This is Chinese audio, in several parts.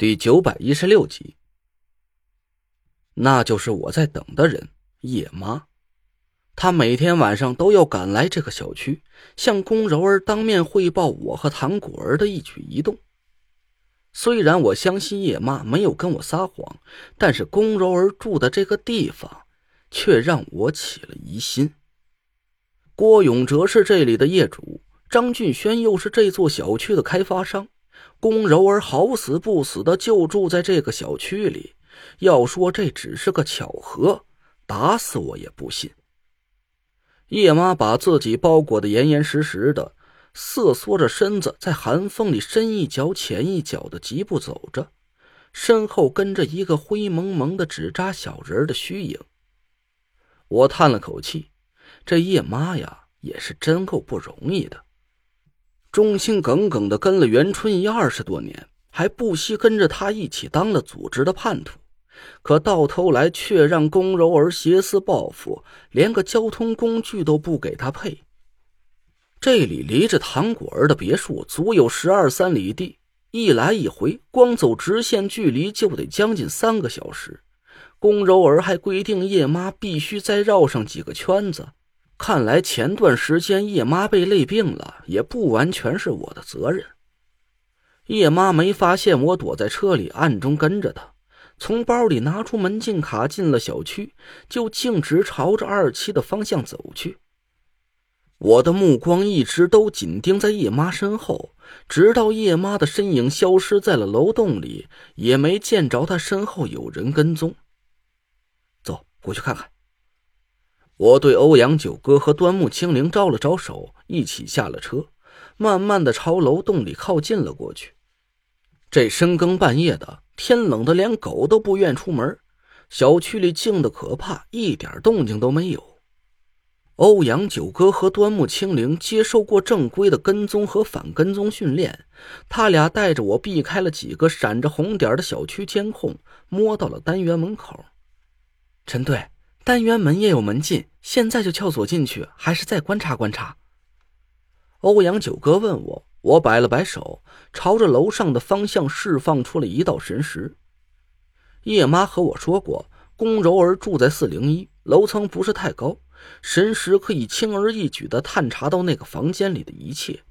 第九百一十六集，那就是我在等的人叶妈，她每天晚上都要赶来这个小区，向宫柔儿当面汇报我和唐果儿的一举一动。虽然我相信叶妈没有跟我撒谎，但是宫柔儿住的这个地方，却让我起了疑心。郭永哲是这里的业主，张俊轩又是这座小区的开发商。宫柔儿好死不死的就住在这个小区里，要说这只是个巧合，打死我也不信。叶妈把自己包裹的严严实实的，瑟缩着身子在寒风里深一脚浅一脚的疾步走着，身后跟着一个灰蒙蒙的纸扎小人的虚影。我叹了口气，这叶妈呀，也是真够不容易的。忠心耿耿的跟了袁春怡二十多年，还不惜跟着他一起当了组织的叛徒，可到头来却让宫柔儿挟私报复，连个交通工具都不给他配。这里离着唐果儿的别墅足有十二三里地，一来一回，光走直线距离就得将近三个小时。宫柔儿还规定叶妈必须再绕上几个圈子。看来前段时间叶妈被累病了，也不完全是我的责任。叶妈没发现我躲在车里暗中跟着她，从包里拿出门禁卡进了小区，就径直朝着二期的方向走去。我的目光一直都紧盯在叶妈身后，直到叶妈的身影消失在了楼栋里，也没见着她身后有人跟踪。走过去看看。我对欧阳九哥和端木清灵招了招手，一起下了车，慢慢的朝楼洞里靠近了过去。这深更半夜的，天冷的连狗都不愿出门，小区里静的可怕，一点动静都没有。欧阳九哥和端木清灵接受过正规的跟踪和反跟踪训练，他俩带着我避开了几个闪着红点的小区监控，摸到了单元门口。陈队。单元门也有门禁，现在就撬锁进去，还是再观察观察？欧阳九哥问我，我摆了摆手，朝着楼上的方向释放出了一道神识。叶妈和我说过，宫柔儿住在四零一楼层，不是太高，神识可以轻而易举的探查到那个房间里的一切。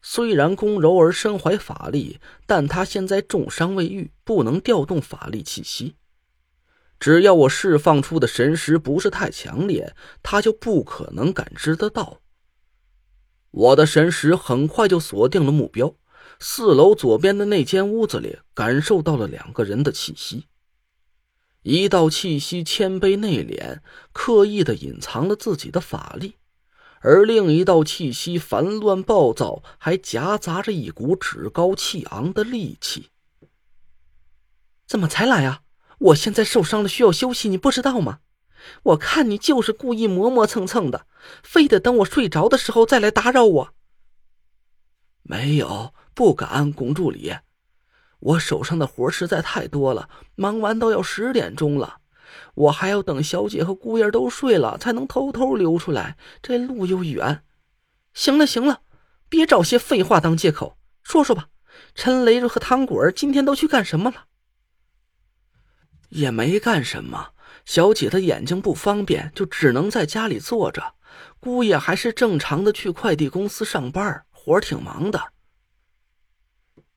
虽然宫柔儿身怀法力，但她现在重伤未愈，不能调动法力气息。只要我释放出的神识不是太强烈，他就不可能感知得到。我的神识很快就锁定了目标，四楼左边的那间屋子里，感受到了两个人的气息。一道气息谦卑内敛，刻意的隐藏了自己的法力，而另一道气息烦乱暴躁，还夹杂着一股趾高气昂的戾气。怎么才来啊？我现在受伤了，需要休息，你不知道吗？我看你就是故意磨磨蹭蹭的，非得等我睡着的时候再来打扰我。没有，不敢，龚助理，我手上的活实在太多了，忙完都要十点钟了，我还要等小姐和姑爷都睡了，才能偷偷溜出来，这路又远。行了行了，别找些废话当借口，说说吧，陈雷和汤果儿今天都去干什么了？也没干什么，小姐的眼睛不方便，就只能在家里坐着。姑爷还是正常的去快递公司上班，活挺忙的。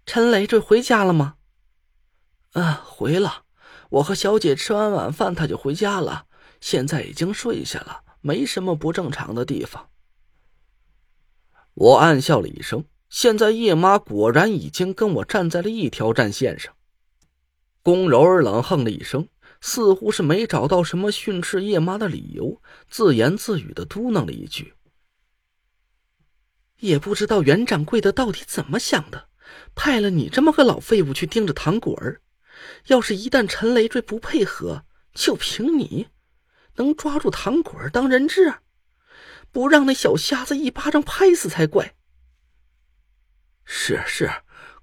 陈雷这回家了吗？啊，回了。我和小姐吃完晚饭，他就回家了。现在已经睡下了，没什么不正常的地方。我暗笑了一声，现在叶妈果然已经跟我站在了一条战线上。宫柔儿冷哼了一声，似乎是没找到什么训斥叶妈的理由，自言自语的嘟囔了一句：“也不知道袁掌柜的到底怎么想的，派了你这么个老废物去盯着唐果儿。要是一旦陈累赘不配合，就凭你，能抓住唐果儿当人质，不让那小瞎子一巴掌拍死才怪。”“是是，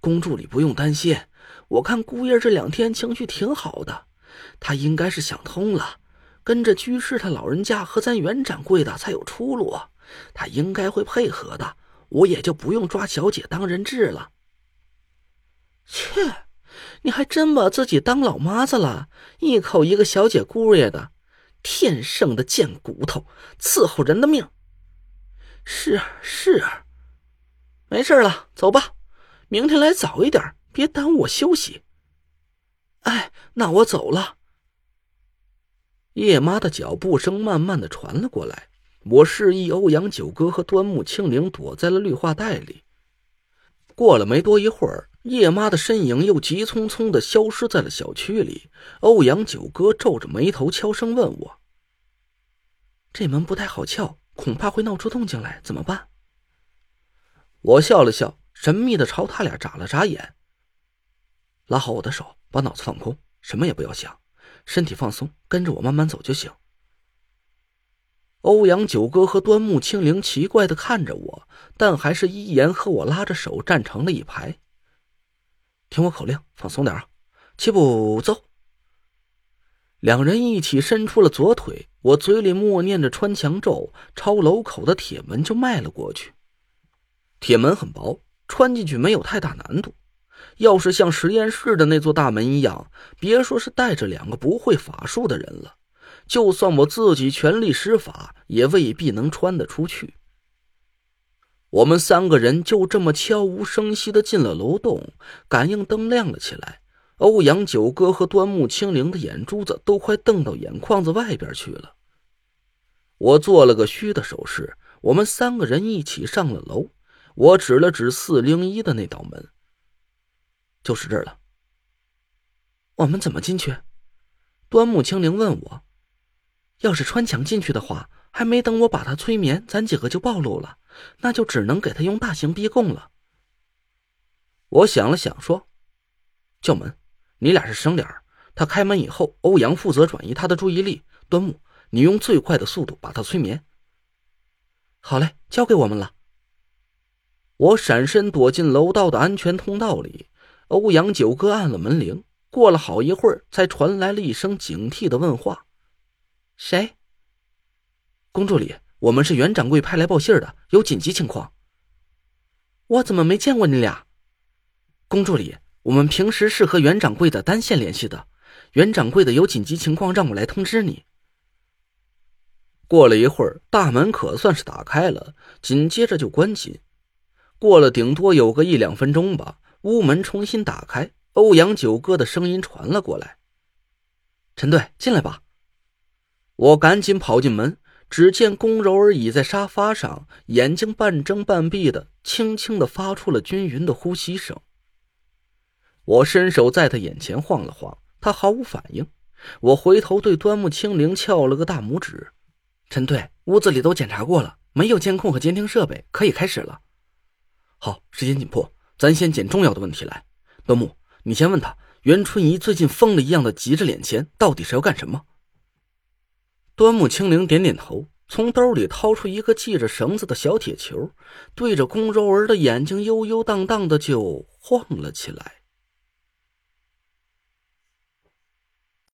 宫助理不用担心。”我看姑爷这两天情绪挺好的，他应该是想通了，跟着居士他老人家和咱袁掌柜的才有出路，他应该会配合的，我也就不用抓小姐当人质了。切，你还真把自己当老妈子了，一口一个小姐姑爷的，天生的贱骨头，伺候人的命。是啊是啊，没事了，走吧，明天来早一点，别耽误我休息。哎，那我走了。叶妈的脚步声慢慢的传了过来，我示意欧阳九哥和端木清灵躲在了绿化带里。过了没多一会儿，叶妈的身影又急匆匆的消失在了小区里。欧阳九哥皱着眉头，悄声问我：“这门不太好撬，恐怕会闹出动静来，怎么办？”我笑了笑，神秘的朝他俩眨了眨眼，拉好我的手，把脑子放空，什么也不要想。身体放松，跟着我慢慢走就行。欧阳九哥和端木清灵奇怪的看着我，但还是依言和我拉着手站成了一排。听我口令，放松点啊！齐步走。两人一起伸出了左腿，我嘴里默念着穿墙咒，朝楼口的铁门就迈了过去。铁门很薄，穿进去没有太大难度。要是像实验室的那座大门一样，别说是带着两个不会法术的人了，就算我自己全力施法，也未必能穿得出去。我们三个人就这么悄无声息的进了楼洞，感应灯亮了起来。欧阳九哥和端木清灵的眼珠子都快瞪到眼眶子外边去了。我做了个虚的手势，我们三个人一起上了楼。我指了指四零一的那道门。就是这儿了。我们怎么进去？端木清灵问我。要是穿墙进去的话，还没等我把他催眠，咱几个就暴露了，那就只能给他用大刑逼供了。我想了想，说：“叫门，你俩是生脸他开门以后，欧阳负责转移他的注意力。端木，你用最快的速度把他催眠。”好嘞，交给我们了。我闪身躲进楼道的安全通道里。欧阳九哥按了门铃，过了好一会儿，才传来了一声警惕的问话：“谁？”龚助理，我们是袁掌柜派来报信的，有紧急情况。我怎么没见过你俩？龚助理，我们平时是和袁掌柜的单线联系的，袁掌柜的有紧急情况让我来通知你。过了一会儿，大门可算是打开了，紧接着就关紧。过了顶多有个一两分钟吧。屋门重新打开，欧阳九哥的声音传了过来：“陈队，进来吧。”我赶紧跑进门，只见龚柔儿倚在沙发上，眼睛半睁半闭的，轻轻的发出了均匀的呼吸声。我伸手在他眼前晃了晃，他毫无反应。我回头对端木清灵翘了个大拇指：“陈队，屋子里都检查过了，没有监控和监听设备，可以开始了。”好，时间紧迫。咱先捡重要的问题来，端木，你先问他，袁春怡最近疯了一样的急着敛钱，到底是要干什么？端木清灵点点头，从兜里掏出一个系着绳子的小铁球，对着宫周儿的眼睛悠悠荡荡的就晃了起来。